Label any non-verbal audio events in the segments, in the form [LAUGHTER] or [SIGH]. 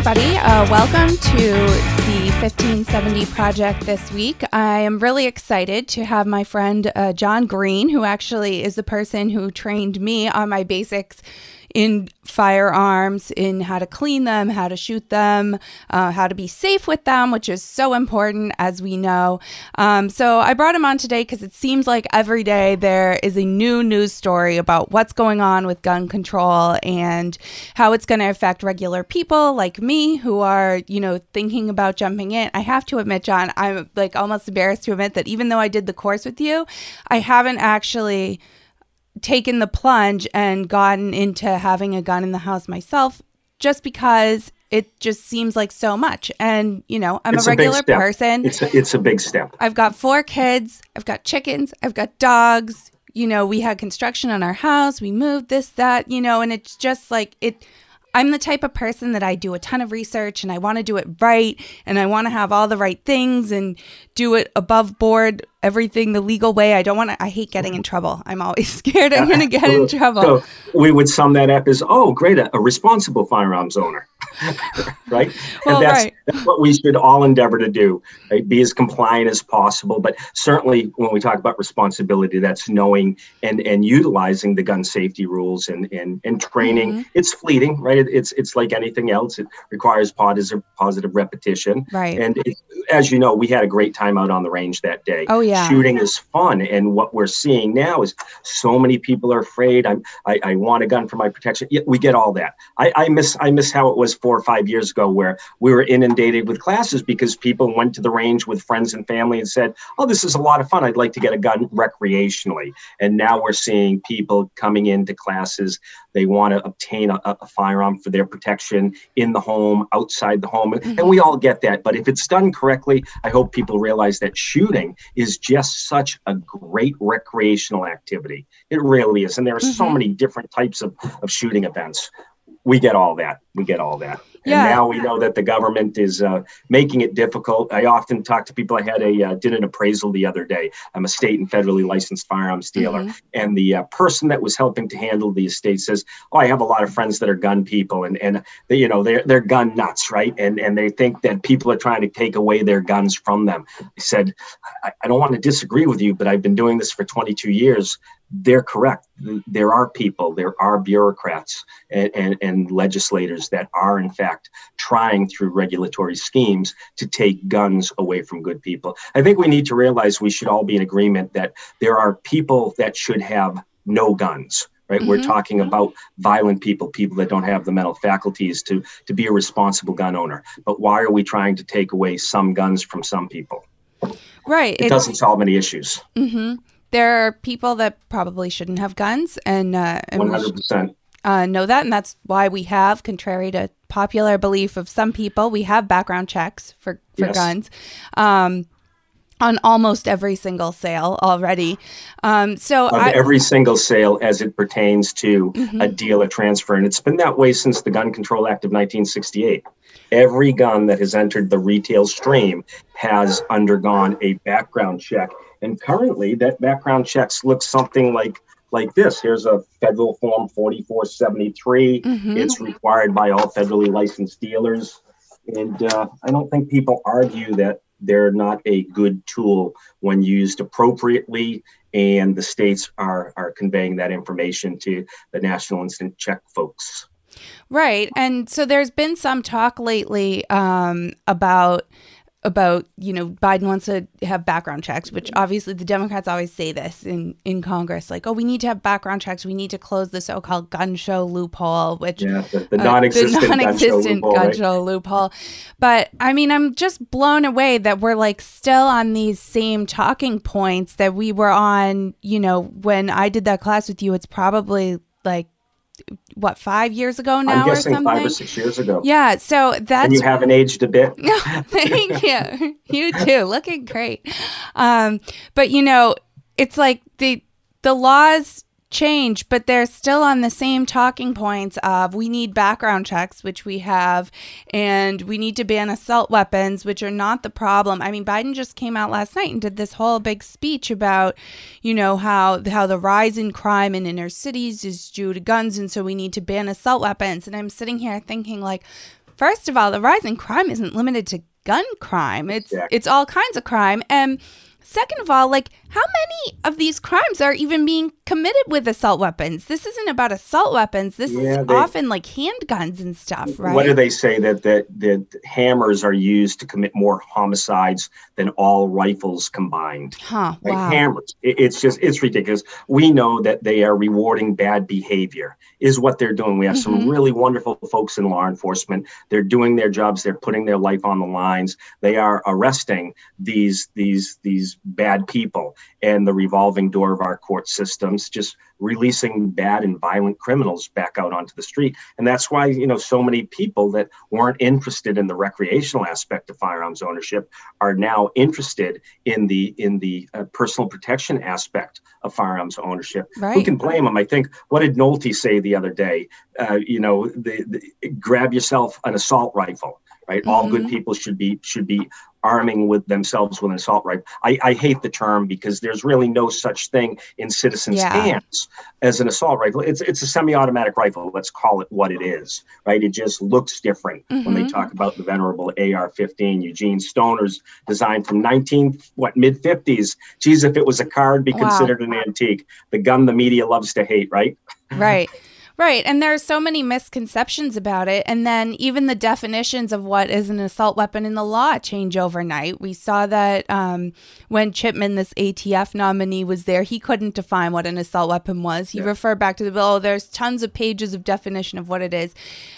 everybody. Uh, welcome to the 1570 project this week. I am really excited to have my friend uh, Jon Green, who actually is the person who trained me on my basics in firearms, in how to clean them, how to shoot them, uh, how to be safe with them, which is so important, as we know. Um, so I brought him on today because it seems like every day there is a new news story about what's going on with gun control and how it's going to affect regular people like me who are, you know, thinking about jumping in. I have to admit, Jon, I'm like almost embarrassed to admit that even though I did the course with you, I haven't actually taken the plunge and gotten into having a gun in the house myself just because it just seems like so much. And, you know, I'm It's a a regular step. person. It's a, it's a big step. I've got four kids, I've got chickens, I've got dogs. You know, we had construction on our house, we moved this, that, you know, and it's just like it. I'm the type of person that I do a ton of research and I want to do it right and I want to have all the right things and do it above board, everything the legal way. I don't want to, I hate getting in trouble. I'm always [LAUGHS] scared I'm going to get in trouble. So we would sum that up as, oh, great, a, a responsible firearms owner, [LAUGHS] right? Well, and that's, right. that's what we should all endeavor to do, right? Be as compliant as possible. But certainly when we talk about responsibility, that's knowing and, and utilizing the gun safety rules and, and, and training. Mm-hmm. It's fleeting, right? It, it's, it's like anything else. It requires positive, positive repetition. Right. And it, as you know, we had a great time out on the range that day. Oh, yeah. Shooting is fun. And what we're seeing now is so many people are afraid. I'm, I, I want a gun for my protection. Yeah, we get all that. I, I miss I miss how it was four or five years ago where we were inundated with classes because people went to the range with friends and family and said, Oh, this is a lot of fun. I'd like to get a gun recreationally. And now we're seeing people coming into classes. They want to obtain a, a firearm for their protection in the home, outside the home. And we all get that. But if it's done correctly, I hope people realize that shooting is just such a great recreational activity. It really is. And there are so Mhm. many different types of, of shooting events. We get all that. We get all that. Yeah. And now we know that the government is uh, making it difficult. I often talk to people. I had a uh, did an appraisal the other day. I'm a state and federally licensed firearms dealer, Mhm. and the uh, person that was helping to handle the estate says, "Oh, I have a lot of friends that are gun people, and and they, you know they're they're gun nuts, right? And and they think that people are trying to take away their guns from them." I said, I, I don't want to disagree with you, but I've been doing this for 22 years. They're correct. There are people, there are bureaucrats and, and, and legislators that are, in fact, trying through regulatory schemes to take guns away from good people. I think we need to realize we should all be in agreement that there are people that should have no guns. Right, we're Mhm. talking about violent people, people that don't have the mental faculties to to be a responsible gun owner. But why are we trying to take away some guns from some people? Right. It doesn't solve any issues. hmm There are people that probably shouldn't have guns, and uh, and we hundred percent. uh, know that, and that's why we have, contrary to popular belief of some people, we have background checks for for Yes. guns. Um, on almost every single sale already. Um, so On I, every single sale as it pertains to Mhm. a dealer transfer. And it's been that way since the Gun Control Act of 1968. Every gun that has entered the retail stream has undergone a background check. And currently, that background checks look something like like this. Here's a federal form 4473. Mhm. It's required by all federally licensed dealers. And uh, I don't think people argue that they're not a good tool when used appropriately. And the states are, are conveying that information to the National Instant Check folks. Right. And so there's been some talk lately um, about about you know Biden wants to have background checks, which obviously the Democrats always say this in in Congress, like oh we need to have background checks, we need to close the so-called gun show loophole, which Yeah, the, the uh, non-existent, the gun show non-existent loophole, gun right? show loophole. But I mean, I'm just blown away that we're like still on these same talking points that we were on. You know, when I did that class with you, it's probably like what five years ago now I'm or guessing something. five or six years ago. Yeah, so And you haven't aged a bit. [LAUGHS] no, Thank you. [LAUGHS] You too. Looking great. Um, but you know, it's like the the laws change, but they're still on the same talking points of we need background checks, which we have, and we need to ban assault weapons, which are not the problem. I mean, Biden just came out last night and did this whole big speech about, you know, how how the rise in crime in inner cities is due to guns, and so we need to ban assault weapons. And I'm sitting here thinking like first of all, the rise in crime isn't limited to gun crime. It's exactly. it's all kinds of crime. And Second of all, like how many of these crimes are even being committed with assault weapons? This isn't about assault weapons. This yeah, is they, often like handguns and stuff, right? What do they say that that that hammers are used to commit more homicides than all rifles combined? Huh. Like wow. hammers. It, it's just it's ridiculous. We know that they are rewarding bad behavior is what they're doing. We have mm-hmm. some really wonderful folks in law enforcement. They're doing their jobs. They're putting their life on the lines. They are arresting these these these bad people and the revolving door of our court systems just releasing bad and violent criminals back out onto the street and that's why you know so many people that weren't interested in the recreational aspect of firearms ownership are now interested in the in the uh, personal protection aspect of firearms ownership right. who can blame them i think what did nolte say the other day uh, you know the, the, grab yourself an assault rifle right? Mm-hmm. All good mm-hmm. people should be should be arming with themselves with an assault rifle. I, I hate the term because there's really no such thing in citizens' yeah. hands as an assault rifle. It's it's a semi-automatic rifle. Let's call it what it is, right? It just looks different mm-hmm. when they mm-hmm. talk about the venerable AR-15. Eugene Stoner's design from 19 what mid 50s. Geez, if it was a car, it'd be wow. considered an antique. The gun the media loves to hate, right? Right. [LAUGHS] Right. And there are so many misconceptions about it. And then even the definitions of what is an assault weapon in the law change overnight. We saw that um, when Chipman, this ATF nominee, was there, he couldn't define what an assault weapon was. He yeah. referred back to the bill. Oh, there's tons of pages of definition of what it is.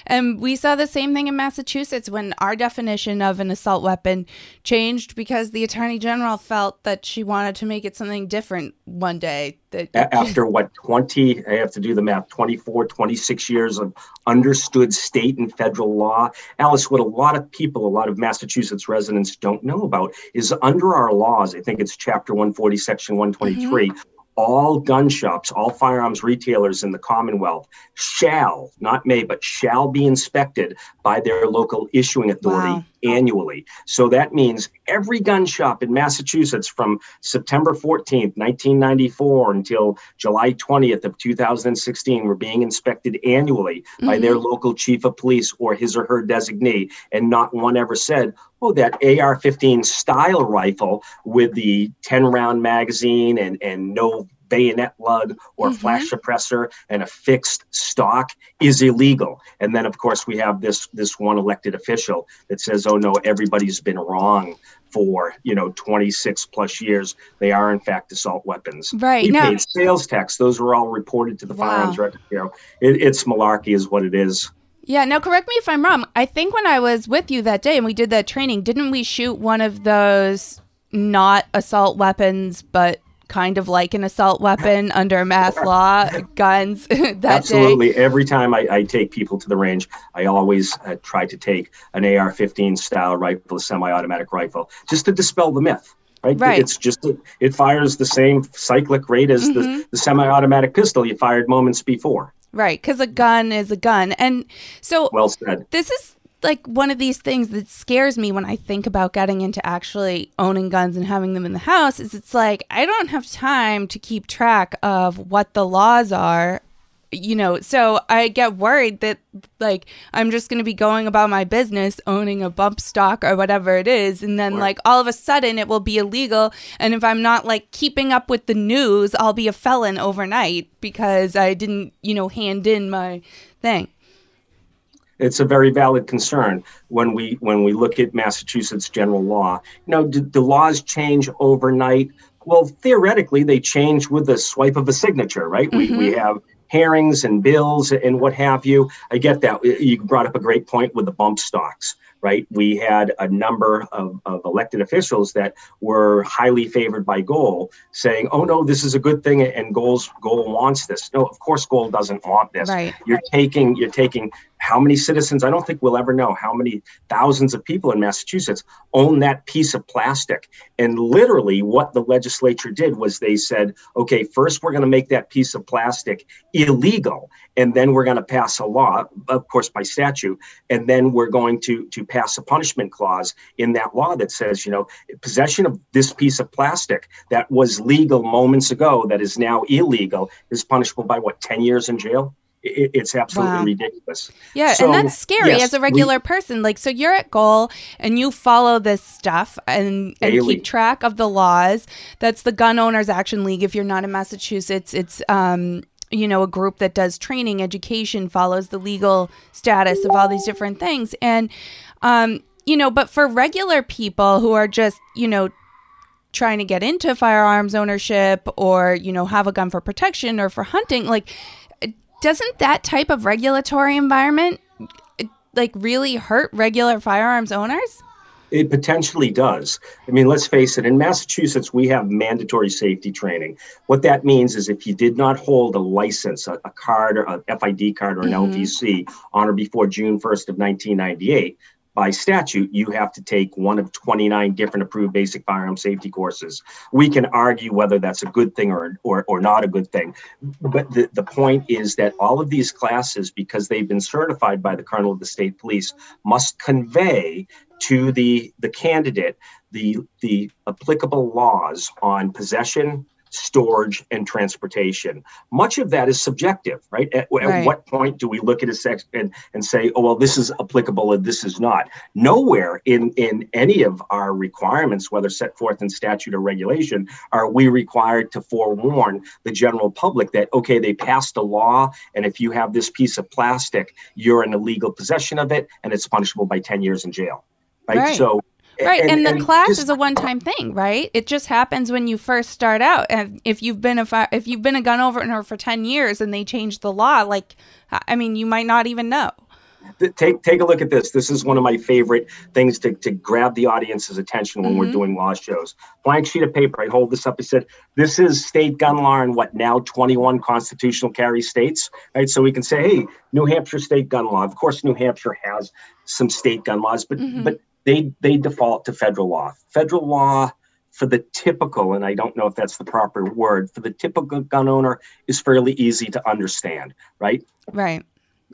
And we saw the same thing in Massachusetts when our definition of an assault weapon changed because the attorney general felt that she wanted to make it something different one day after what 20 i have to do the math 24 26 years of understood state and federal law. Alice what a lot of people a lot of massachusetts residents don't know about is under our laws i think it's chapter 140 section 123 mm-hmm all gun shops, all firearms retailers in the Commonwealth shall, not may, but shall be inspected by their local issuing authority wow. annually. So that means every gun shop in Massachusetts from September 14th, 1994 until July 20th of 2016 were being inspected annually mm-hmm. by their local chief of police or his or her designee. And not one ever said, oh, that AR 15 style rifle with the 10 round magazine and, and no bayonet lug or mm-hmm. flash suppressor and a fixed stock is illegal. And then, of course, we have this this one elected official that says, "Oh no, everybody's been wrong." For you know, 26 plus years, they are in fact assault weapons. Right. We now, paid sales tax; those were all reported to the wow. firearms record bureau. It, it's malarkey, is what it is. Yeah, now correct me if I'm wrong. I think when I was with you that day and we did that training, didn't we shoot one of those not assault weapons, but kind of like an assault weapon [LAUGHS] under mass law guns [LAUGHS] that Absolutely. Day? Every time I, I, take people to the range, I always uh, try to take an AR 15 style rifle, a semi automatic rifle, just to dispel the myth. Right? right. It's just, it fires the same cyclic rate as mm-hmm. the, the semi automatic pistol you fired moments before. Right, because a gun is a gun, and so well said. This is like one of these things that scares me when I think about getting into actually owning guns and having them in the house. Is it's like I don't have time to keep track of what the laws are you know, so I get worried that like I'm just going to be going about my business owning a bump stock or whatever it is and then like all of a sudden it will be illegal and if I'm not like keeping up with the news, I'll be a felon overnight because I didn't, you know, hand in my thing. It's a very valid concern when we when we look at Massachusetts general law. You know, the laws change overnight? Well, theoretically, they change with the swipe of a signature, right? Mm-hmm. We, we mm-hmm. have hearings and bills and what have you. I get that. You brought up a great point with the bump stocks, right? We had a number of, of elected officials that were highly favored by Goal saying, oh no, this is a good thing and Goal's Goal wants this. No, of course Goal doesn't want this. Right. You're taking you're taking how many citizens, I don't think we'll ever know how many thousands of people in Massachusetts own that piece of plastic. And literally, what the legislature did was they said, okay, first we're going to make that piece of plastic illegal. And then we're going to pass a law, of course, by statute. And then we're going to, to pass a punishment clause in that law that says, you know, possession of this piece of plastic that was legal moments ago, that is now illegal, is punishable by what, 10 years in jail? It, it's absolutely wow. ridiculous. Yeah, so, and that's scary yes, as a regular we, person. Like, so you're at Goal and you follow this stuff and, and keep track of the laws. That's the Gun Owners Action League. If you're not in Massachusetts, it's um, you know, a group that does training, education, follows the legal status of all these different things. And, um, you know, but for regular people who are just, you know, trying to get into firearms ownership or, you know, have a gun for protection or for hunting, like, doesn't that type of regulatory environment like really hurt regular firearms owners? It potentially does. I mean, let's face it, in Massachusetts, we have mandatory safety training. What that means is if you did not hold a license, a, a card, or a FID card, or an mm-hmm. On or before June 1st of 1998, by statute, you have to take one of 29 different approved basic firearm safety courses. We can argue whether that's a good thing or, or, or not a good thing. But the, the point is that all of these classes, because they've been certified by the Colonel of the State Police, must convey to the, the candidate the, the applicable laws on possession, storage, and transportation. Much of that is subjective, right? At, right. at what point do we look at a sex and, and say, oh, well, this is applicable and this is not? Nowhere in, in any of our requirements, whether set forth in statute or regulation, are we required to forewarn the general public that, okay, they passed a law, and if you have this piece of plastic, you're in illegal possession of it, and it's punishable by 10 years in jail. Right. right. So Right, and, and the and class just, is a one-time thing, right? It just happens when you first start out. And if you've been a fi- if you've been a gun owner for ten years and they change the law, like, I mean, you might not even know. Take take a look at this. This is one of my favorite things to, to grab the audience's attention when mm-hmm. we're doing law shows. Blank sheet of paper. I hold this up. I said, "This is state gun law in what now 21 constitutional carry states." Right, so we can say, "Hey, New Hampshire state gun law." Of course, New Hampshire has some state gun laws, but mm-hmm. but they they default to federal law. Federal law for the typical, and I don't know if that's the proper word, for the typical gun owner is fairly easy to understand, right? Right.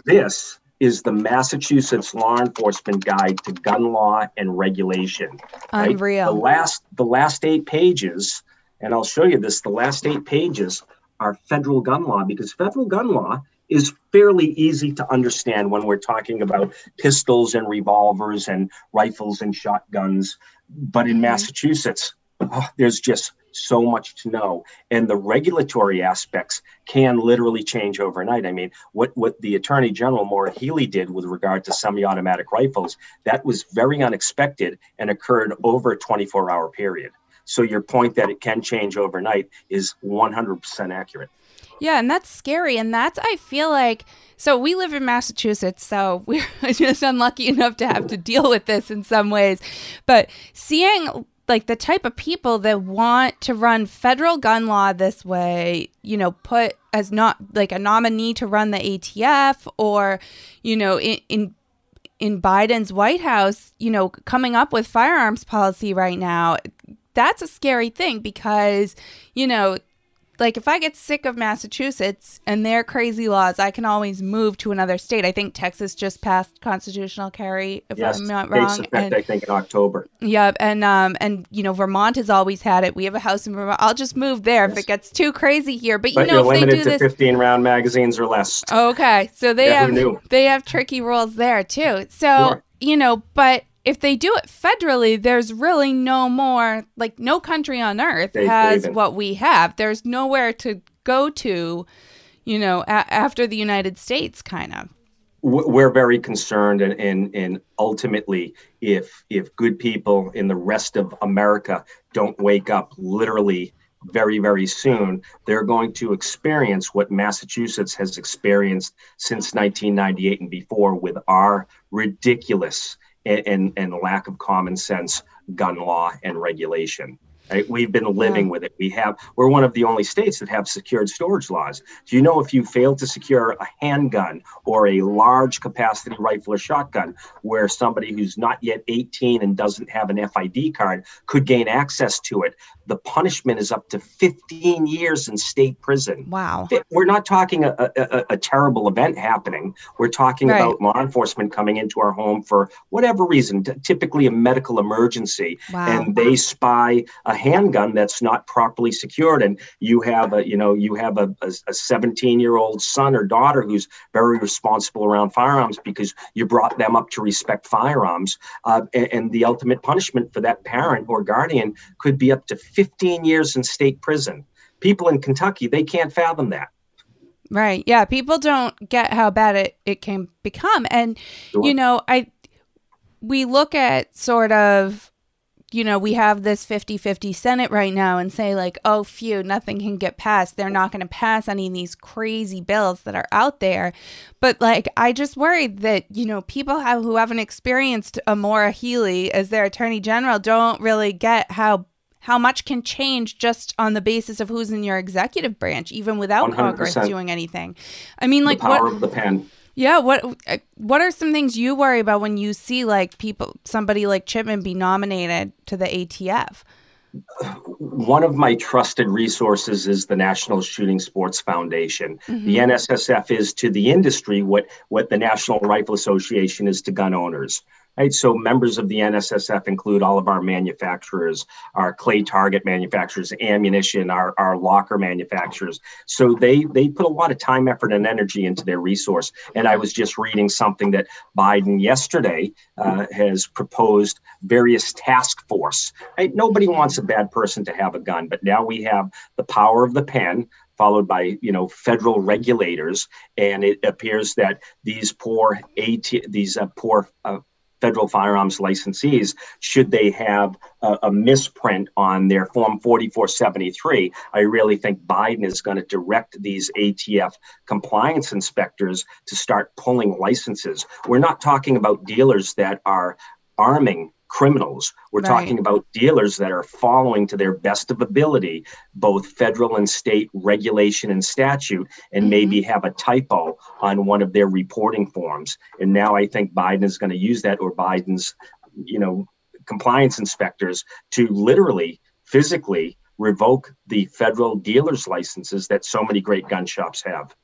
This is the Massachusetts Law Enforcement Guide to Gun Law and Regulation. Right? Unreal. The last the last eight pages, and I'll show you this, the last eight pages are federal gun law because federal gun law is fairly easy to understand when we're talking about pistols and revolvers and rifles and shotguns. But in mm-hmm. Massachusetts, oh, there's just so much to know and the regulatory aspects can literally change overnight i mean what what the attorney general maura healey did with regard to semi-automatic rifles that was very unexpected and occurred over a 24 hour period so your point that it can change overnight is 100% accurate yeah, and that's scary. And that's, I feel like, so we live in Massachusetts, so [LAUGHS] we're just unlucky enough to have to deal with this in some ways. But seeing like the type of people that want to run federal gun law this way, you know, put as not like a nominee to run the ATF or, you know, in, in in Biden's White House, you know, coming up with firearms policy right now, that's a scary thing because, you know, like if I get sick of Massachusetts and their crazy laws, I can always move to another state. I think Texas just passed constitutional carry, if yes, I'm not wrong. Effect, and, I think in October. Yeah, and um and you know Vermont has always had it. We have a house in Vermont. I'll just move there yes. if it gets too crazy here. But you but know, you're if limited they do to this, 15 round magazines or less. Okay, so they yeah, have they have tricky rules there too. So sure. you know, but if they do it federally, there's really no more, like, no country on earth they, has what we have. There's nowhere to go to, you know, a- after the United States, kind of. We're very concerned, and, and, and ultimately, if if good people in the rest of America don't wake up literally very, very soon, they're going to experience what Massachusetts has experienced since 1998 and before with our ridiculous and, and, lack of common sense gun law and regulation. Right? We've been living yeah. with it. We have we're one of the only states that have secured storage laws. Do you know if you fail to secure a handgun or a large capacity rifle or shotgun where somebody who's not yet 18 and doesn't have an FID card could gain access to it, the punishment is up to 15 years in state prison. Wow. We're not talking a, a, a terrible event happening. We're talking right. about law enforcement coming into our home for whatever reason, typically a medical emergency, wow. and they spy a handgun that's not properly secured and you have a you know you have a, a 17 year old son or daughter who's very responsible around firearms because you brought them up to respect firearms uh, and, and the ultimate punishment for that parent or guardian could be up to 15 years in state prison people in kentucky they can't fathom that Right. Yeah. People don't get how bad it, it can become. And, sure. you know, I, we look at sort of, you know, we have this 50 50 Senate right now and say, like, oh, phew, nothing can get passed. They're not going to pass any of these crazy bills that are out there. But, like, I just worried that, you know, people have, who haven't experienced a Maura Healey as their attorney general don't really get how how much can change just on the basis of who's in your executive branch, even without 100%. Congress doing anything. I mean, like the power what, of the pen. Yeah, what uh, what are some things you worry about when you see like people, somebody like Chipman, be nominated to the ATF? One of my trusted resources is the National Shooting Sports Foundation. Mm-hmm. The NSSF is to the industry what what the National Rifle Association is to gun owners. Right, so members of the NSSF include all of our manufacturers, our clay target manufacturers, ammunition, our, our locker manufacturers. So they they put a lot of time, effort, and energy into their resource. And I was just reading something that Biden yesterday uh, has proposed various task force. Right? Nobody wants a bad person to have a gun, but now we have the power of the pen, followed by you know federal regulators, and it appears that these poor AT, these uh, poor uh, federal firearms licensees should they have a, a, misprint on their form 4473 i really think biden is going to direct these atf compliance inspectors to start pulling licenses. We're not talking about dealers that are arming criminals. We're right. talking about dealers that are following to their best of ability both federal and state regulation and statute, and mm-hmm. maybe have a typo on one of their reporting forms. And now I think Biden is going to use that, or Biden's, you know, compliance inspectors to literally, physically revoke the federal dealers licenses that so many great gun shops have.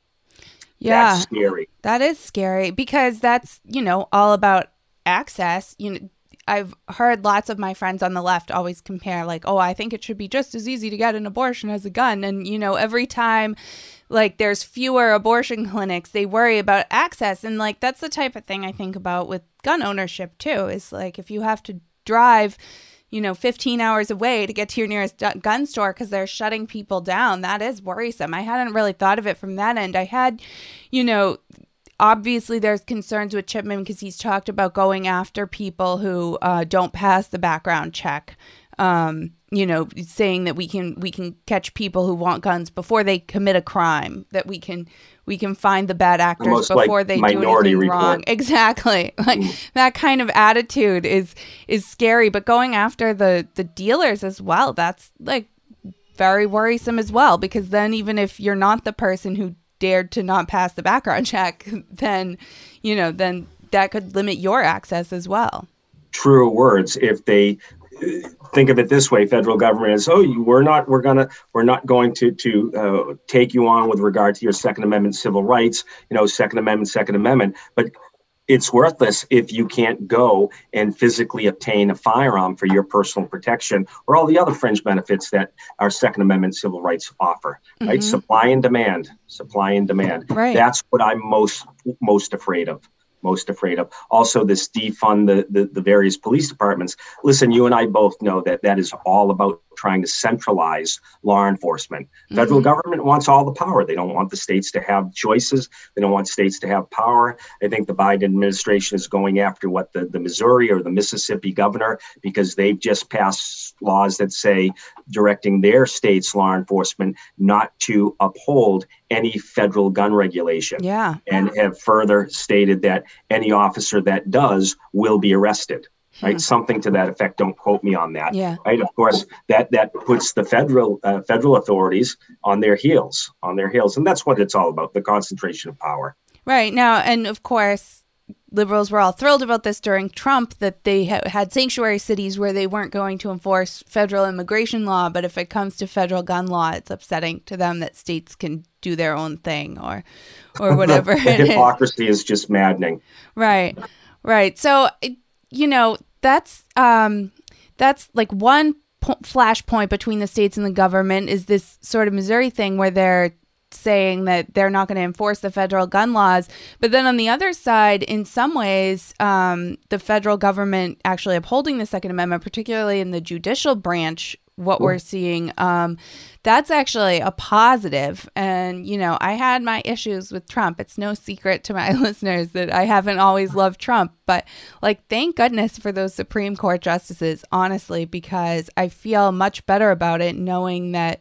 Yeah. That's scary. That is scary because that's, you know, all about access. You know, I've heard lots of my friends on the left always compare, like, oh, I think it should be just as easy to get an abortion as a gun. And, you know, every time like there's fewer abortion [LAUGHS] clinics, they worry about access. And like that's the type of thing I think about with gun ownership too, is like if you have to drive, you know, 15 hours away to get to your nearest gun store because they're shutting people down, that is worrisome. I hadn't really thought of it from that end. I had, you know, obviously there's concerns with Chipman because he's talked about going after people who uh, don't pass the background check. Um, you know, saying that we can we can catch people who want guns before they commit a crime. That we can we can find the bad actors the before like they do anything report. wrong. [LAUGHS] Exactly, like mm. that kind of attitude is is scary. But going after the the dealers as well, that's like very worrisome as well because then even if you're not the person who dared to not pass the background [LAUGHS] check, then, you know, then that could limit your access as well. Truer words. If they think of it this way federal government is oh you, we're not we're gonna we're not going to to uh, take you on with regard to your second amendment civil rights you know second amendment second amendment but it's worthless if you can't go and physically obtain a firearm for your personal protection or all the other fringe benefits that our second amendment civil rights offer mm-hmm. right supply and demand supply and demand right. that's what i'm most most afraid of most afraid of. Also, this defund the, the, the various police departments. Listen, you and I both know that that is all about trying to centralize law enforcement. Mm-hmm. Federal government wants all the power. They don't want the states to have choices. They don't want states to have power. I think the Biden administration is going after what the, the Missouri or the Mississippi governor because they've just passed laws that say directing their state's law enforcement not to uphold any federal gun regulation. Yeah. And have further stated that any officer that does will be arrested. Right, hmm. something to that effect. Don't quote me on that. Yeah. Right. Of course, that that puts the federal uh, federal authorities on their heels, on their heels, and that's what it's all about: the concentration of power. Right now, and of course, liberals were all thrilled about this during Trump that they ha- had sanctuary cities where they weren't going to enforce federal immigration law. But if it comes to federal gun law, it's upsetting to them that states can do their own thing or or [LAUGHS] whatever. the hypocrisy is. is just maddening. Right, right. So you know that's um, that's like one po- flashpoint between the states and the government is this sort of Missouri thing where they're saying that they're not going to enforce the federal gun laws. But then on the other side, in some ways, um, the federal government actually upholding the Second Amendment, particularly in the judicial branch, what we're seeing, um, that's actually a positive. And, you know, I had my issues with Trump. It's no secret to my [LAUGHS] listeners that I haven't always loved Trump. But, like, thank goodness for those Supreme Court justices, honestly, because I feel much better about it knowing that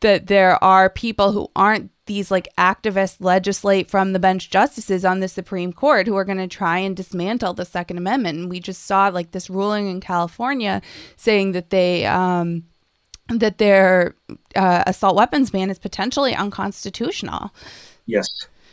that there are people who aren't these like activists legislate from the bench justices on the Supreme Court who are going to try and dismantle the Second Amendment. And we just saw like this ruling in California saying that they um, that their uh, assault weapons ban is potentially unconstitutional. Yes.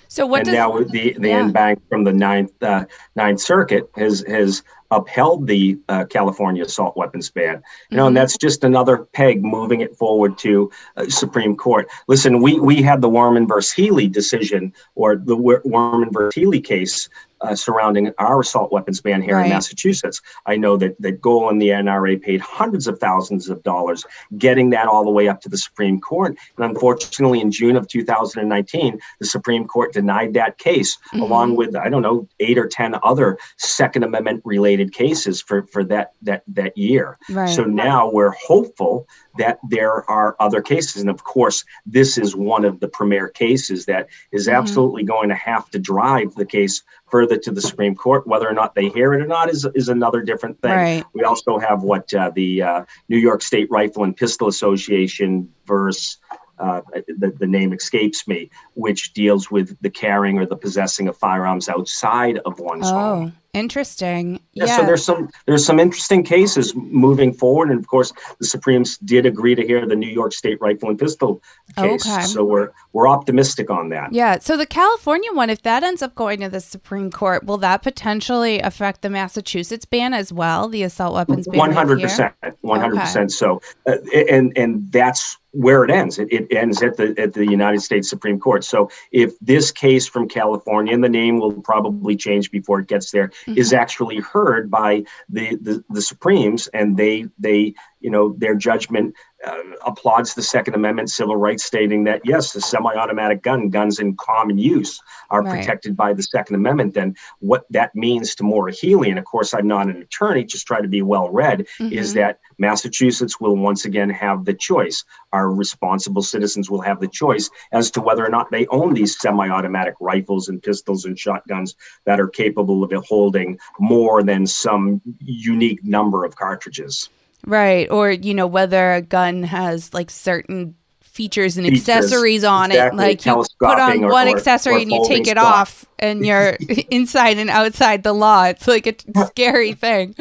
So what and does now the the yeah. en banc from the ninth uh, ninth circuit has has upheld the uh, California assault weapons ban. You know, and that's just another peg moving it forward to uh, Supreme Court. Listen, we we had the Worman versus Healey decision or the Worman versus Healey case. Uh, surrounding our assault weapons ban here Right. in Massachusetts, I know that that Goal and the NRA paid hundreds of thousands of dollars getting that all the way up to the Supreme Court. And unfortunately, in June of 2019, the Supreme Court denied that case, Mhm. along with I don't know eight or ten other Second Amendment related cases for for that that that year. right? So now we're hopeful that there are other cases, and of course, this is one of the premier cases that is Mhm. absolutely going to have to drive the case further to the Supreme Court. Whether or not they hear it or not is is another different thing. right. We also have what uh, the uh, New York State Rifle and Pistol Association versus uh, the, the name escapes me, which deals with the carrying or the possessing of firearms outside of one's home. Interesting. Yeah, Yeah. so there's some there's some interesting cases moving forward, and of course, the Supremes did agree to hear the New York State Rifle and Pistol case. Okay. So we're we're optimistic on that. Yeah. So the California one, if that ends up going to the Supreme Court, will that potentially affect the Massachusetts ban as well? The assault weapons ban. One hundred percent. one hundred percent. So, uh, and and that's where it ends. It, it ends at the at the United States Supreme Court. So, if this case from California, and the name will probably change before it gets there, is Mhm. actually heard by the, the the Supremes, and they they you know their judgment uh, applauds the Second Amendment civil rights, stating that yes, the semi-automatic gun, guns in common use, are Right. protected by the Second Amendment. Then what that means to Maura Healey, and of course I'm not an attorney, just try to be well read, is that Massachusetts will once again have the choice. Our responsible citizens will have the choice as to whether or not they own these semi-automatic rifles and pistols and shotguns that are capable of holding more than some unique number of cartridges. Right. Or, you know, whether a gun has like certain features and Features, accessories on exactly, it. Like you put on or- one or- accessory or and you take it stock. off and [LAUGHS] you're [LAUGHS] inside and outside the law. It's like a [LAUGHS] scary thing.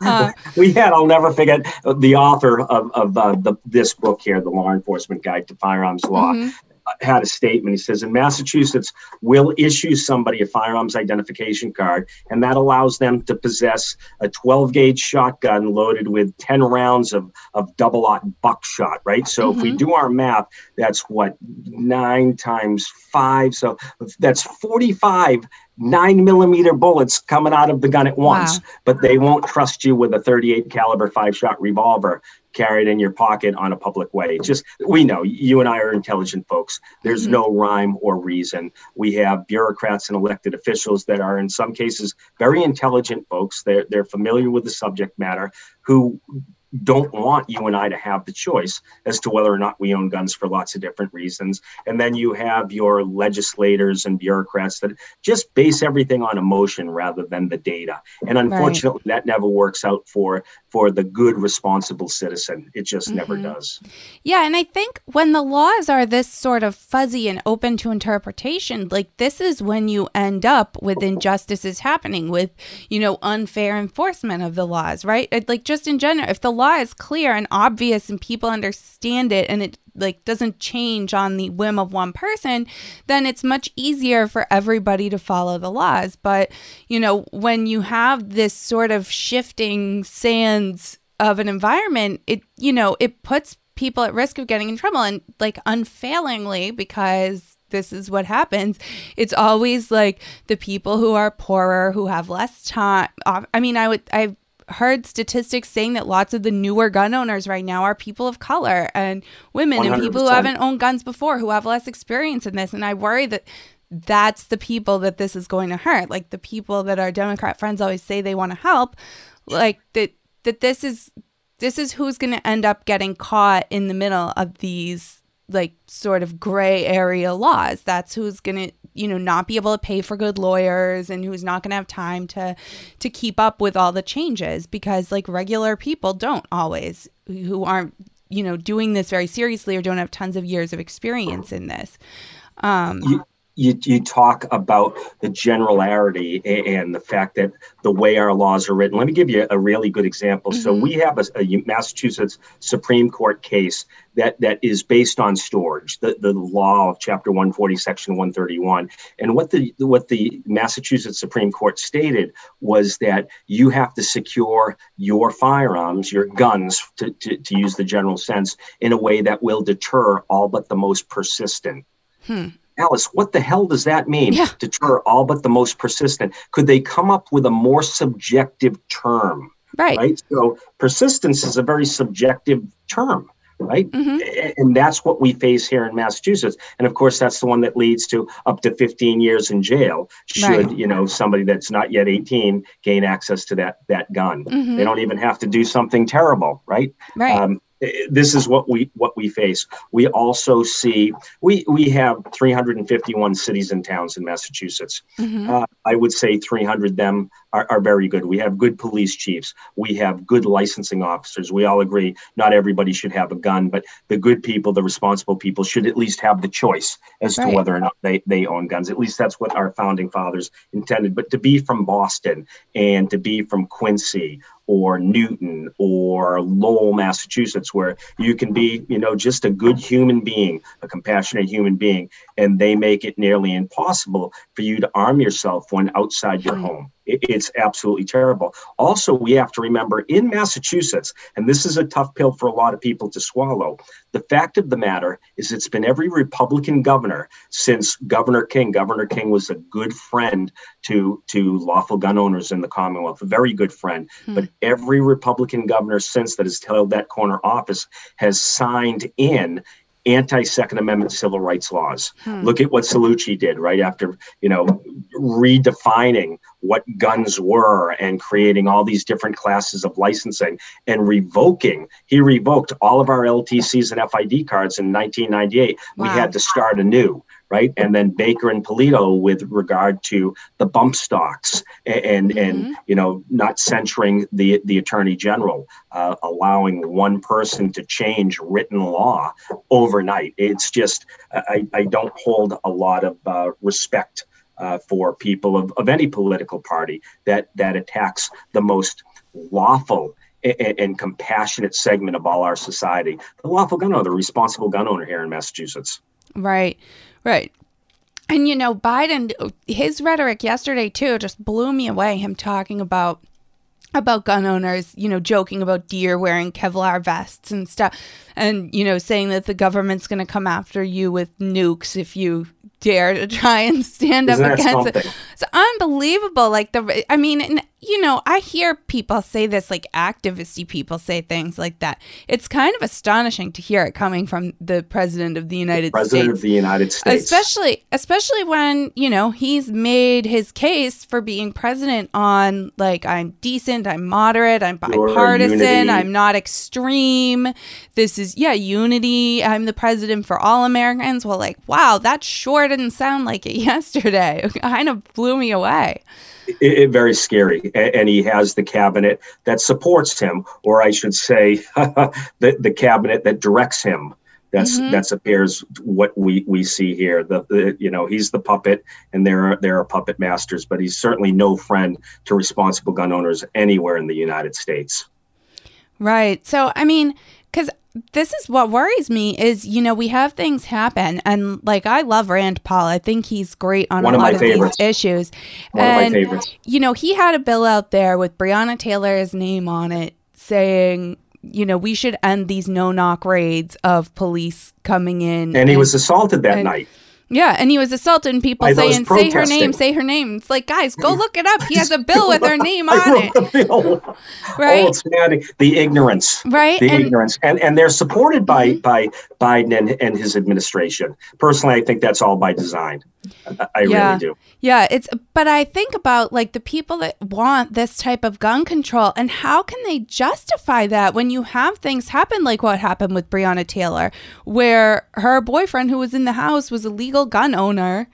Uh, we had i'll never forget uh, the author of, of uh, the, this book here the law enforcement guide to firearms law mhm. Had a statement. He says in massachusetts we'll issue somebody a firearms identification card and that allows them to possess a 12 gauge shotgun loaded with 10 rounds of, of double aught buckshot right? So if we mm-hmm. do our math that's what nine times five? So that's 45 nine millimeter bullets coming out of the gun at once. Wow. but they won't trust you with a 38 caliber five shot revolver carried in your pocket on a public way. It's just we know you and I are intelligent folks. There's Mhm. no rhyme or reason. We have bureaucrats and elected officials that are in some cases very intelligent folks. They're they're familiar with the subject matter who don't want you and I to have the choice as to whether or not we own guns for lots of different reasons. And then you have your legislators and bureaucrats that just base everything on emotion rather than the data. And unfortunately, that never works out for for the good, responsible citizen. It just never Mhm. does. Yeah, and I think when the laws are this sort of fuzzy and open to interpretation, like this is when you end up with injustices happening with, you know, unfair enforcement of the laws, right? Like just in general, if the law is clear and obvious and people understand it and it like doesn't change on the whim of one person, then it's much easier for everybody to follow the laws. But, you know, when you have this sort of shifting sands of an environment, it, you know, it puts people at risk of getting in trouble and like unfailingly because this is what happens. It's always like the people who are poorer, who have less time. I mean, I would, I heard statistics saying that lots of the newer gun owners right now are people of color and women 100%. and people who haven't owned guns before who have less experience in this. And I worry that that's the people that this is going to hurt. Like the people that our Democrat friends always say they want to help, like that that this is this is who's going to end up getting caught in the middle of these like sort of gray area laws. That's who's going to you know not be able to pay for good lawyers and who's not going to have time to to keep up with all the changes because like regular people don't always who aren't you know doing this very seriously or don't have tons of years of experience in this. Um you, you, you talk about the generality and the fact that the way our laws are written. Let me give you a really good example. Mm-hmm. So we have a, a, Massachusetts Supreme Court case that, that is based on storage, the, the law of Chapter 140, Section 131. And what the what the Massachusetts Supreme Court stated was that you have to secure your firearms, your guns, to, to, to use the general sense, in a way that will deter all but the most persistent. Hmm. Alice, what the hell does that mean? Yeah. Deter all but the most persistent. Could they come up with a more subjective term? Right. Right. So persistence is a very subjective term, right? Mm-hmm. And that's what we face here in Massachusetts. And of course, that's the one that leads to up to 15 years in jail should, right. you know, somebody that's not yet 18 gain access to that that gun. Mm-hmm. They don't even have to do something terrible, right? Right. Um, this is what we what we face. We also see we we have 351 cities and towns in Massachusetts. Mm-hmm. Uh, I would say 300 of them are, are very good. We have good police chiefs. We have good licensing officers. We all agree not everybody should have a gun, but the good people, the responsible people, should at least have the choice as right. to whether or not they they own guns. At least that's what our founding fathers intended. But to be from Boston and to be from Quincy or Newton or Lowell, Massachusetts, where you can be, you know, just a good human being, a compassionate human being, and they make it nearly impossible for you to arm yourself when outside your home it's absolutely terrible. Also, we have to remember in Massachusetts, and this is a tough pill for a lot of people to swallow, the fact of the matter is it's been every Republican governor since Governor King. Governor King was a good friend to, to lawful gun owners in the Commonwealth, a very good friend. Hmm. But every Republican governor since that has held that corner office has signed in anti Second Amendment civil rights laws. Hmm. Look at what Cellucci did right after, you know, redefining what guns were and creating all these different classes of licensing and revoking. He revoked all of our LTCs and FID cards in 1998. Wow. We had to start anew right? And then Baker and Polito with regard to the bump stocks and mm-hmm. and you know not censuring the the attorney general, uh, allowing one person to change written law overnight. It's just I, I don't hold a lot of uh, respect. Uh, for people of, of any political party that that attacks the most lawful and, and, compassionate segment of all our society, the lawful gun owner, the responsible gun owner here in Massachusetts. Right. Right. And you know, Biden his rhetoric yesterday too just blew me away him talking about about gun owners, you know, joking about deer wearing Kevlar vests and stuff and you know, saying that the government's going to come after you with nukes if you dare to try and stand Isn't up against it. It's unbelievable. Like the, I mean, you know, I hear people say this, like activisty people say things like that. It's kind of astonishing to hear it coming from the president of the United president States. of the United States, especially, especially when you know he's made his case for being president on like I'm decent, I'm moderate, I'm bipartisan, I'm not extreme. This is yeah, unity. I'm the president for all Americans. Well, like wow, that sure didn't sound like it [LAUGHS] yesterday. It kind of blew me away it, it, very scary. And he has the cabinet that supports him, or I should say, [LAUGHS] the, the cabinet that directs him. That's mm-hmm. that's appears what we, we see here. The, the you know he's the puppet, and there are there are puppet masters, but he's certainly no friend to responsible gun owners anywhere in the United States. Right. So I mean, because this is what worries me is you know we have things happen and like I love Rand Paul I think he's great on One a lot of, favorites. these issues One and of my favorites. you know he had a bill out there with Breonna Taylor's name on it saying you know we should end these no knock raids of police coming in and, and he was assaulted that and, night Yeah, and he was assaulting people saying, "Say her name, say her name." It's like, guys, go look it up. He has a bill with her name [LAUGHS] on it. [LAUGHS] right? Oh, it's mad. The ignorance. Right. The and, ignorance, and and they're supported by mm-hmm. by Biden and, and his administration. Personally, I think that's all by design. I yeah. really do. Yeah, it's but I think about like the people that want this type of gun control and how can they justify that when you have things happen like what happened with Breonna Taylor where her boyfriend who was in the house was a legal gun owner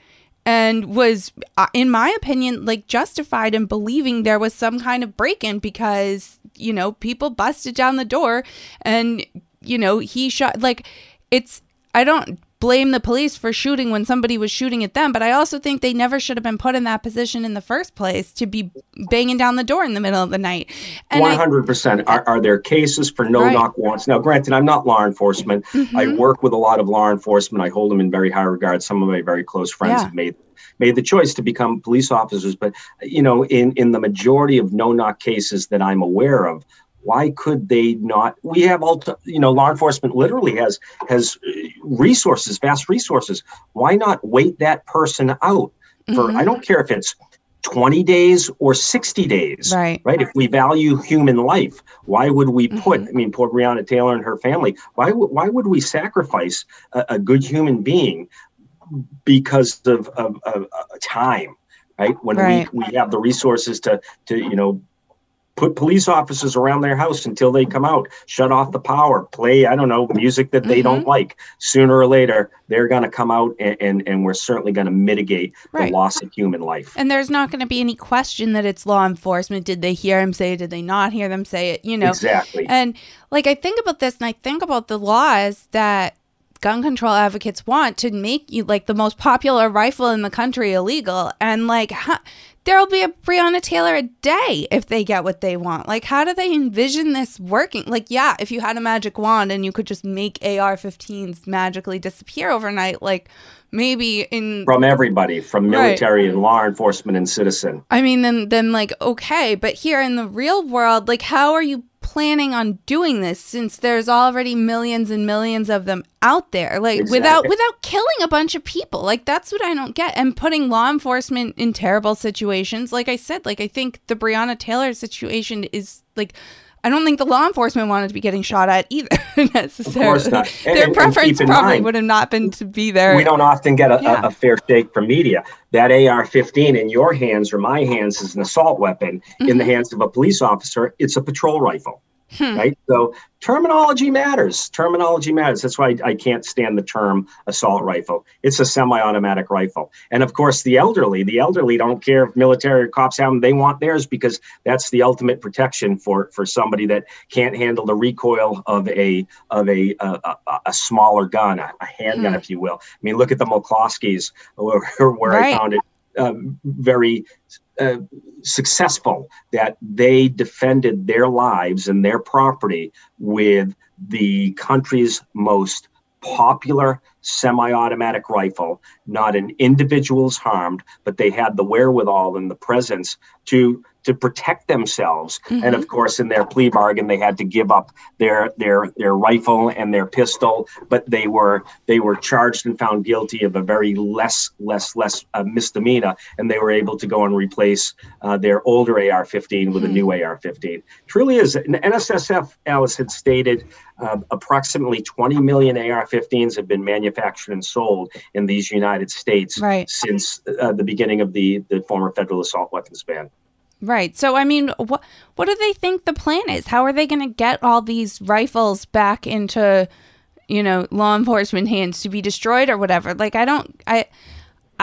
and was uh, in my opinion like justified in believing there was some kind of break-in because you know people busted down the door and you know he shot like it's I don't blame the police for shooting when somebody was shooting at them, but I also think they never should have been put in that position in the first place to be banging down the door in the middle of the night. One hundred percent. Are there cases for no right. knock warrants? Now, granted, I'm not law enforcement. Mm-hmm. I work with a lot of law enforcement. I hold them in very high regard. Some of my very close friends yeah. have made made the choice to become police officers. But you know, in in the majority of no knock cases that I'm aware of, why could they not we have all you know law enforcement literally has has resources vast resources why not wait that person out for mm-hmm. i don't care if it's 20 days or 60 days right right if we value human life why would we put mm-hmm. i mean poor breonna taylor and her family why would why would we sacrifice a, a good human being because of, of, of, of time right when right. we, we have the resources to to you know put police officers around their house until they come out, shut off the power, play, I don't know, music that they mm-hmm. don't like. Sooner or later, they're going to come out and, and, and we're certainly going to mitigate right. the loss of human life. And there's not going to be any question that it's law enforcement. Did they hear him say it? Did they not hear them say it? You know? Exactly. And like, I think about this and I think about the laws that gun control advocates want to make you like the most popular rifle in the country illegal and like there'll be a Breonna Taylor a day if they get what they want. Like, how do they envision this working? Like, yeah, if you had a magic wand and you could just make AR 15s magically disappear overnight, like maybe in from everybody from military right. and law enforcement and citizen i mean then then like okay but here in the real world like how are you planning on doing this since there's already millions and millions of them out there like exactly. without without killing a bunch of people like that's what i don't get and putting law enforcement in terrible situations like i said like i think the breonna taylor situation is like I don't think the law enforcement wanted to be getting shot at either [LAUGHS] necessarily. Of course not. And, Their and, preference and probably mind, would have not been to be there. We don't often get a, yeah. a, a fair shake from media. That AR-15 in your hands or my hands is an assault weapon. Mm-hmm. In the mm-hmm. hands of a police officer, it's a patrol rifle. Hmm. Right. So terminology matters. Terminology matters. That's why I can't stand the term assault rifle. It's a semi-automatic rifle. And of course, the elderly, the elderly don't care if military or cops have them. They want theirs because that's the ultimate protection for for somebody that can't handle the recoil of a of a a, a, a smaller gun, a, a handgun, hmm. if you will. I mean, look at the McCloskeys, where, where right. I found it um, very uh, successful that they defended their lives and their property with the country's most popular semi-automatic rifle. Not an individual's harmed but they had the wherewithal and the presence to to protect themselves. Mm-hmm. And of course, in their plea bargain, they had to give up their their their rifle and their pistol, but they were they were charged and found guilty of a very less less less uh, misdemeanor, and they were able to go and replace uh, their older AR-15 with mm-hmm. a new AR-15. Truly is. NSSF Alice had stated uh, approximately 20 million AR-15s have been manufactured and sold in these United States right. since uh, the beginning of the the former federal assault weapons ban. Right. So I mean, what what do they think the plan is? How are they going to get all these rifles back into, you know, law enforcement hands to be destroyed or whatever? Like I don't I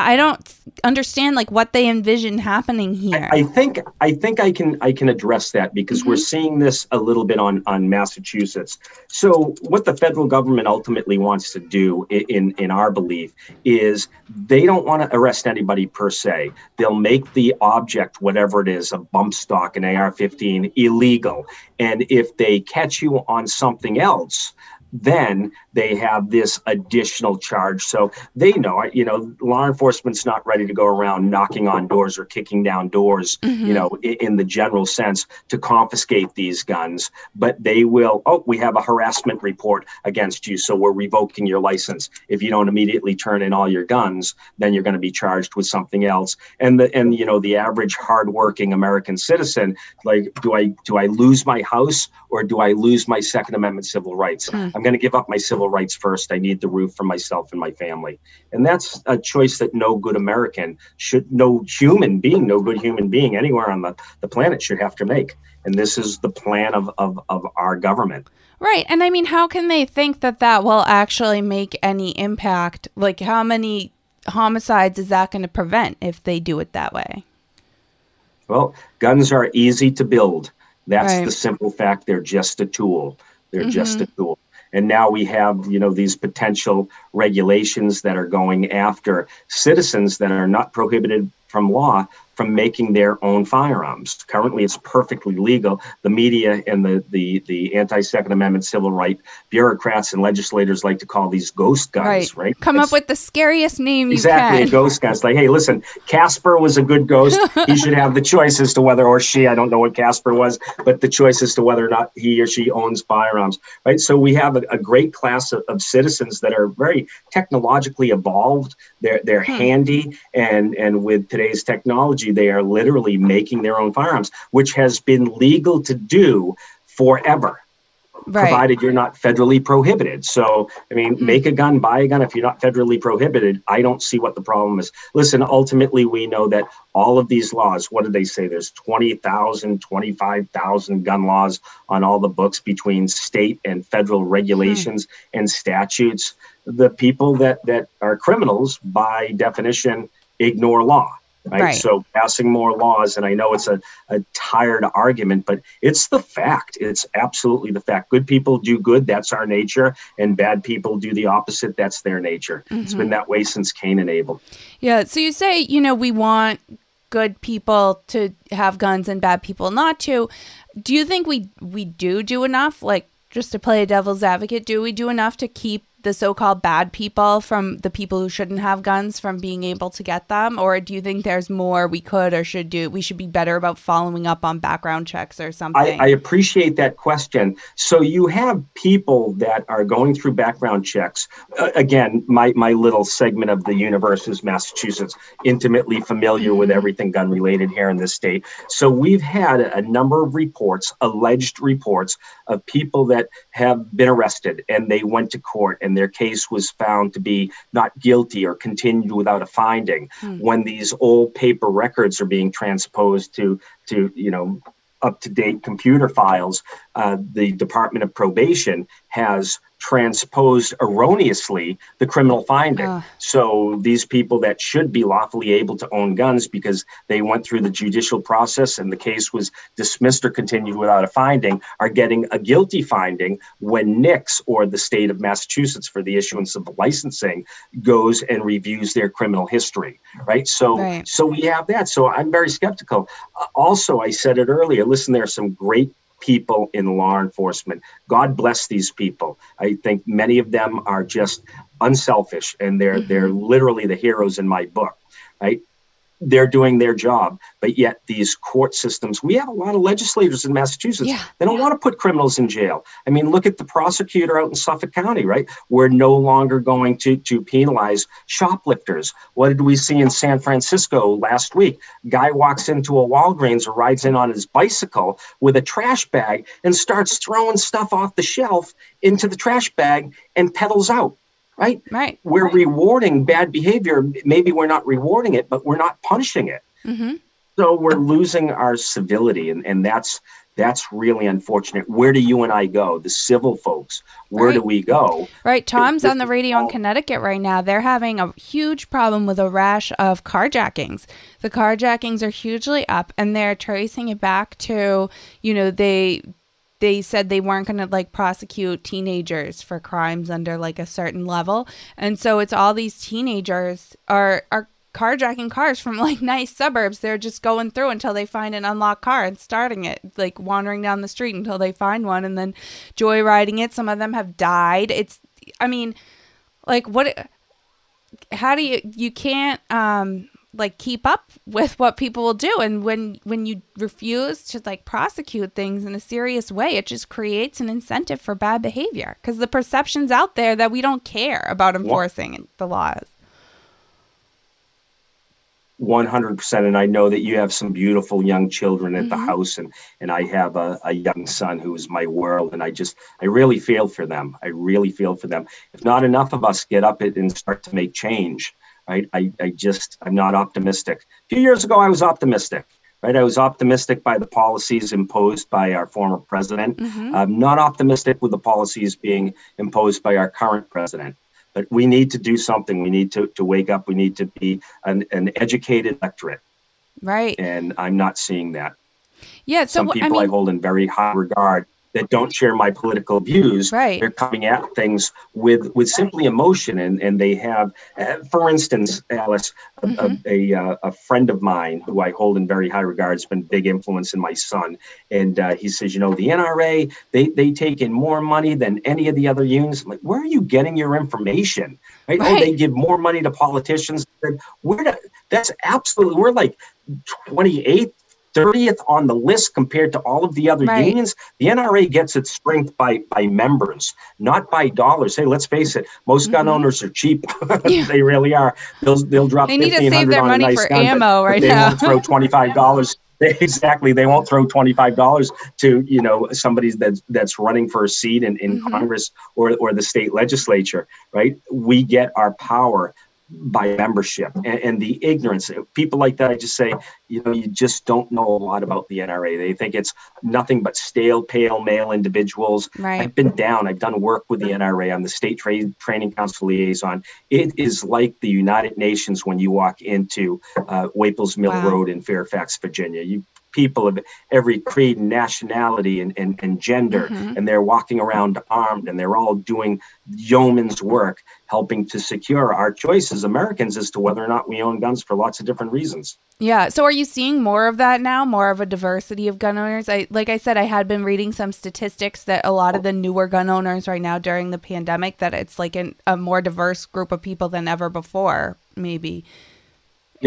I don't understand like what they envision happening here. I, I think I think I can I can address that because mm-hmm. we're seeing this a little bit on on Massachusetts. So what the federal government ultimately wants to do in in our belief is they don't want to arrest anybody per se. They'll make the object whatever it is a bump stock an AR-15 illegal and if they catch you on something else then they have this additional charge. So they know, you know, law enforcement's not ready to go around knocking on doors or kicking down doors, mm-hmm. you know, in, in, the general sense to confiscate these guns, but they will, oh, we have a harassment report against you, so we're revoking your license. If you don't immediately turn in all your guns, then you're going to be charged with something else. And the and you know, the average hardworking American citizen, like, do I do I lose my house or do I lose my Second Amendment civil rights? Mm. I'm going to give up my civil rights first. I need the roof for myself and my family. And that's a choice that no good American should, no human being, no good human being anywhere on the, the planet should have to make. And this is the plan of, of, of our government. Right. And I mean, how can they think that that will actually make any impact? Like, how many homicides is that going to prevent if they do it that way? Well, guns are easy to build. That's right. the simple fact. They're just a tool. They're mm-hmm. just a tool. And now we have, you know, these potential regulations that are going after citizens that are not prohibited from law from making their own firearms. Currently, it's perfectly legal. The media and the the the anti-Second Amendment civil right bureaucrats and legislators like to call these ghost guns. Right. right? Come it's, up with the scariest name exactly, ghost guns. Like, hey, listen, Casper was a good ghost. [LAUGHS] he should have the choice as to whether or she. I don't know what Casper was, but the choice as to whether or not he or she owns firearms. Right. So we have a, a great class of, of, citizens that are very technologically evolved. They're they're hmm. handy and and with today's technology technology, they are literally making their own firearms, which has been legal to do forever. Right. Provided you're not federally prohibited. So, I mean, mm-hmm. make a gun, buy a gun. If you're not federally prohibited, I don't see what the problem is. Listen, ultimately, we know that all of these laws, what do they say? There's 20,000, 25,000 gun laws on all the books between state and federal regulations mm-hmm. and statutes. The people that, that are criminals, by definition, ignore law. Right? right? So passing more laws, and I know it's a, a tired argument, but it's the fact. It's absolutely the fact. Good people do good, that's our nature, and bad people do the opposite, that's their nature. Mm-hmm. It's been that way since Cain and Abel. Yeah. So you say, you know, we want good people to have guns and bad people not to. Do you think we we do do enough? Like just to play a devil's advocate, do we do enough to keep the so-called bad people from the people who shouldn't have guns from being able to get them? Or do you think there's more we could or should do we should be better about following up on background checks or something? I, I appreciate that question. So you have people that are going through background checks. Uh, again my, my little segment of the universe is massachusetts intimately familiar with everything gun related here in this state. So we've had a number of reports alleged reports of people that have been arrested and they went to court and their case was found to be not guilty or continued without a finding mm. when these old paper records are being transposed to to you know up to date computer files uh, the department of probation has transposed erroneously the criminal finding. Uh. So these people that should be lawfully able to own guns because they went through the judicial process and the case was dismissed or continued without a finding are getting a guilty finding when NICS or the state of Massachusetts for the issuance of licensing goes and reviews their criminal history, right? So right. so we have that. So I'm very skeptical. Uh, also, I said it earlier, listen, there are some great people in law enforcement. God bless these people. I think many of them are just unselfish and they're mm-hmm. they're literally the heroes in my book, right? They're doing their job. But yet, these court systems, we have a lot of legislators in Massachusetts. Yeah. They don't want to put criminals in jail. I mean, look at the prosecutor out in Suffolk County, right? We're no longer going to, to penalize shoplifters. What did we see in San Francisco last week? Guy walks into a Walgreens or rides in on his bicycle with a trash bag and starts throwing stuff off the shelf into the trash bag and pedals out right? Right. We're rewarding bad behavior. Maybe we're not rewarding it, but we're not punishing it. Mm-hmm. So we're losing our civility, and, and that's that's really unfortunate. Where do you and I go, the civil folks? Where right. do we go? Right. Tom's on the radio in Connecticut right now. They're having a huge problem with a rash of carjackings. The carjackings are hugely up, and they're tracing it back to you know they they said they weren't going to like prosecute teenagers for crimes under like a certain level and so it's all these teenagers are are carjacking cars from like [LAUGHS] nice suburbs. They're just going through until they find an unlocked car and starting it, like wandering down the street until they find one and then joyriding it. Some of them have died. It's, I mean, like what, how do you, you can't, um, like keep up with what people will do. And when when you refuse to like prosecute things in a serious way it just creates an incentive for bad behavior. Because the perception's out there that we don't care about enforcing the laws. 100% and i know that you have some beautiful young children at mm-hmm. the house and and i have a, a young son who is my world and i just i really feel for them. I really feel for them. If not enough of us get up and start to make change right i, I just i'm not optimistic a few years ago i was optimistic right i was optimistic by the policies imposed by our former president mm-hmm. i'm not optimistic with the policies being imposed by our current president but we need to do something. We need to, to wake up. We need to be an, an educated electorate. Right. And I'm not seeing that. Yeah. So some people I, mean, I hold in very high regard that don't share my political views right. they're coming at things with with simply emotion and and they have uh, for instance alice a, mm-hmm. a, a, a, friend of mine who i hold in very high regard has been big influence in my son and uh, he says you know the nra they they take in more money than any of the other unions I'm like where are you getting your information right, right. oh they give more money to politicians where do, that's absolutely we're like 28th 30th on the list compared to all of the other right. unions. The NRA gets its strength by by members, not by dollars. Hey, let's face it, most mm-hmm. gun owners are cheap. [LAUGHS] yeah. they really are. They'll they'll drop. They need to save their money nice for gun, ammo right they now. Won't throw [LAUGHS] twenty five dollars. [LAUGHS] exactly, they won't throw twenty five dollars to you know somebody that's that's running for a seat in, in mm-hmm. Congress or or the state legislature. Right? We get our power by membership and, and, the ignorance. People like that, I just say, you know, you just don't know a lot about the NRA. They think it's nothing but stale, pale male individuals. Right. I've been down. I've done work with the NRA. I'm the state tra- training council liaison. It is like the United Nations when you walk into uh, Waples Mill wow. Road in Fairfax, Virginia. You people of every creed and nationality and, and, and gender, mm-hmm. and they're walking around armed and they're all doing yeoman's work, helping to secure our choice as Americans as to whether or not we own guns for lots of different reasons. Yeah. So are you seeing more of that now? More of a diversity of gun owners? I like I said, I had been reading some statistics that a lot of the newer gun owners right now during the pandemic that it's like an, a more diverse group of people than ever before, maybe.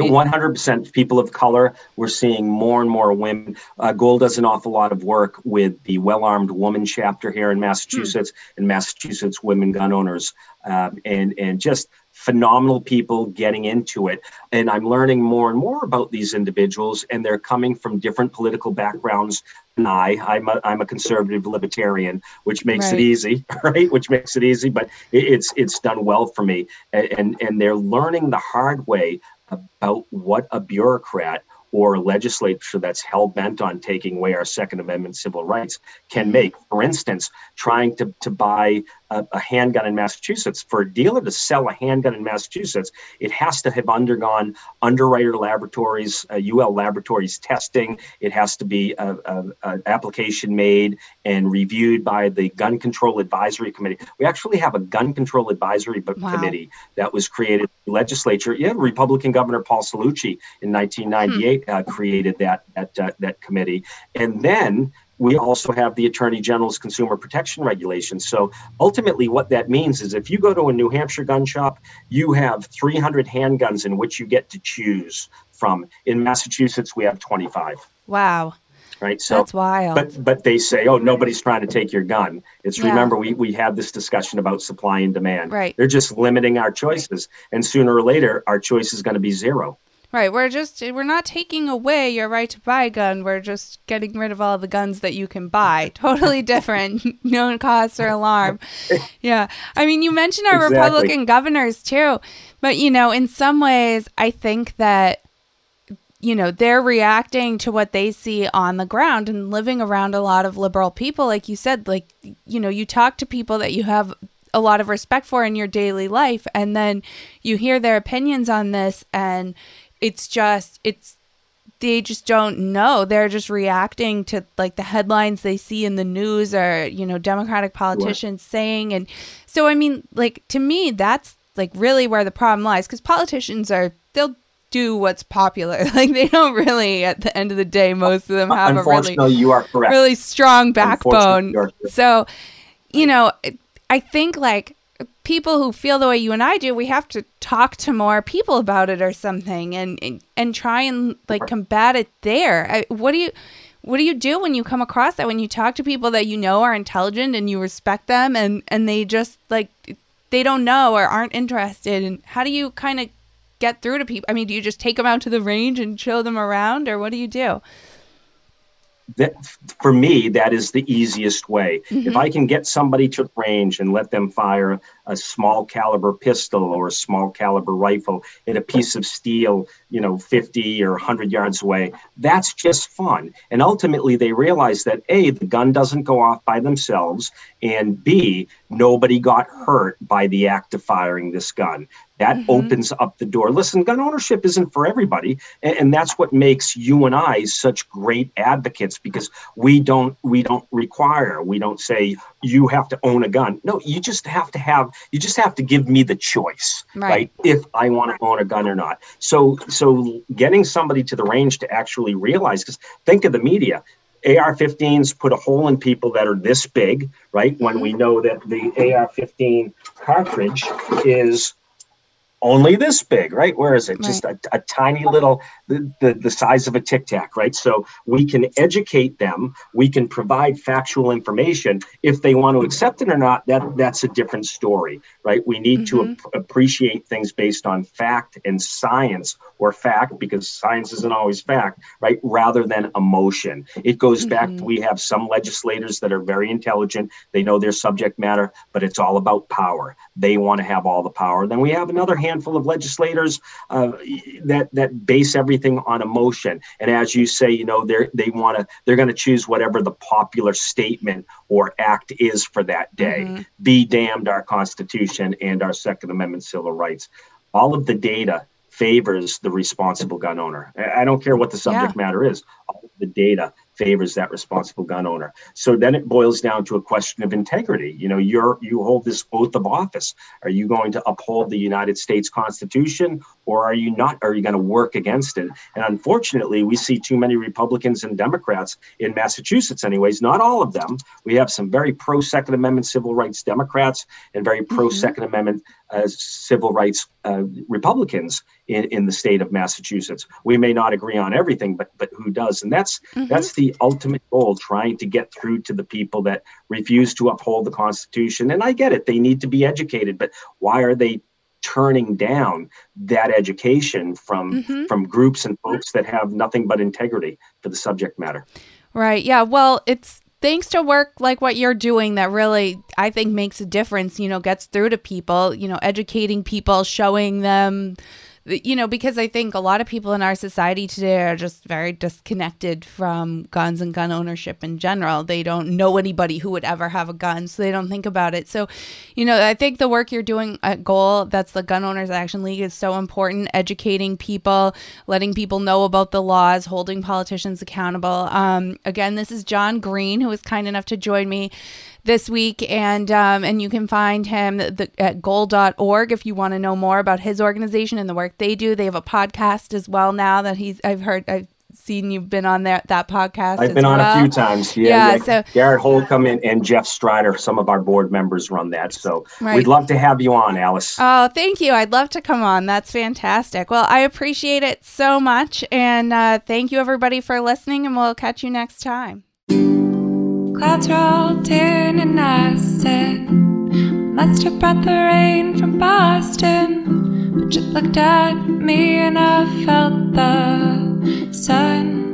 100% people of color. We're seeing more and more women. Uh, Goal does an awful lot of work with the Well Armed Woman chapter here in Massachusetts hmm. and Massachusetts Women Gun Owners, um, and and just phenomenal people getting into it. And I'm learning more and more about these individuals, and they're coming from different political backgrounds than I. I'm a, I'm a conservative libertarian, which makes right. it easy, [LAUGHS] right? Which makes it easy, but it, it's it's done well for me. And, and and they're learning the hard way about what a bureaucrat or a legislature that's hell bent on taking away our Second Amendment civil rights can make. For instance, trying to, to buy a, a, handgun in Massachusetts. For a dealer to sell a handgun in Massachusetts, it has to have undergone underwriter laboratories, uh, UL laboratories testing. It has to be an application made and reviewed by the Gun Control Advisory Committee. We actually have a Gun Control Advisory wow. Committee that was created legislature. Yeah, Republican Governor Paul Cellucci in 1998 hmm. uh, created that that uh, that committee, and then we also have the Attorney General's consumer protection regulations. So ultimately, what that means is if you go to a New Hampshire gun shop, you have 300 handguns in which you get to choose from. In Massachusetts, we have 25. Wow. Right. So that's wild. But but they say, oh, nobody's trying to take your gun. It's yeah. remember we we had this discussion about supply and demand. Right. They're just limiting our choices, and sooner or later, our choice is going to be zero. Right. We're just we're not taking away your right to buy a gun. We're just getting rid of all the guns that you can buy. [LAUGHS] Totally different. [LAUGHS] no cause for alarm. [LAUGHS] Yeah. I mean, you mentioned our exactly. Republican governors too, but you know, in some ways, I think that you know they're reacting to what they see on the ground and living around a lot of liberal people like you said like you know you talk to people that you have a lot of respect for in your daily life and then you hear their opinions on this and it's just it's they just don't know. They're just reacting to like the headlines they see in the news or, you know, Democratic politicians what? saying. And so, I mean, like to me, that's like really where the problem lies because politicians are, they'll do what's popular. [LAUGHS] Like they don't really, at the end of the day, most of them uh, have a really, you are correct. really strong backbone. So, you know, I think like people who feel the way you and I do, we have to talk to more people about it or something, and and, and try and like combat it there. I, what do you? What do you do when you come across that? When you talk to people that you know are intelligent and you respect them, and and they just like they don't know or aren't interested, and how do you kind of get through to people? I mean, do you just take them out to the range and show them around, or what do you do? that for me that is the easiest way mm-hmm. if i can get somebody to range and let them fire a small caliber pistol or a small caliber rifle at a piece of steel you know 50 or 100 yards away that's just fun and ultimately they realize that a the gun doesn't go off by themselves and b nobody got hurt by the act of firing this gun that mm-hmm. opens up the door. Listen, gun ownership isn't for everybody, and, and, that's what makes you and I such great advocates because we don't we don't require, we don't say you have to own a gun. No, you just have to have you just have to give me the choice, right? right if I want to own a gun or not. So so getting somebody to the range to actually realize because think of the media. AR-15s put a hole in people that are this big, right? When we know that the AR-15 cartridge is only this big, right? Where is it? Right. Just a, a, tiny little, the, the, the size of a tic tac, right? So we can educate them. We can provide factual information. If they want to accept it or not, that that's a different story, right? We need mm-hmm. to ap- appreciate things based on fact and science or fact, because science isn't always fact, right? Rather than emotion. It goes mm-hmm. back we have some legislators that are very intelligent. They know their subject matter, but it's all about power. They want to have all the power. Then we have another handful of legislators uh, that that base everything on emotion. And as you say, you know, they they want to they're going to choose whatever the popular statement or act is for that day. Mm-hmm. Be damned our Constitution and our Second Amendment civil rights. All of the data favors the responsible gun owner. I don't care what the subject yeah. matter is. All of the data favors that responsible gun owner. So then it boils down to a question of integrity. You know, you're you hold this oath of office. Are you going to uphold the United States Constitution or are you not? Are you going to work against it? And unfortunately, we see too many Republicans and Democrats in Massachusetts, anyways. Not all of them. We have some very pro Second Amendment civil rights Democrats and very pro 2nd mm-hmm. Amendment uh, civil rights uh, Republicans in, in the state of Massachusetts. We may not agree on everything, but but who does? And that's mm-hmm. that's the ultimate goal: trying to get through to the people that refuse to uphold the Constitution. And I get it; they need to be educated, but why are they turning down that education from mm-hmm. from groups and folks that have nothing but integrity for the subject matter? Right. Yeah. Well, it's thanks to work like what you're doing that really I think makes a difference, you know, gets through to people, you know, educating people, showing them you know, because I think a lot of people in our society today are just very disconnected from guns and gun ownership in general. They don't know anybody who would ever have a gun, so they don't think about it. So, you know, I think the work you're doing at Goal, that's the Gun Owners Action League, is so important. Educating people, letting people know about the laws, holding politicians accountable. Um, again, this is Jon Green, who was kind enough to join me this week, and um, and you can find him the, at goal.org if you want to know more about his organization and the work they do. They have a podcast as well now that he's I've heard I've seen you've been on there that podcast. I've been well. on a few times. Yeah, yeah, yeah. So Garrett Holcomb and, and Jeff Strider, some of our board members run that. So right. we'd love to have you on, Alice. Oh, thank you. I'd love to come on. That's fantastic. Well, I appreciate it so much, and uh, thank you everybody for listening, and we'll catch you next time. Clouds rolled in and I said, Must have brought the rain from Boston. But you looked at me and I felt the sun.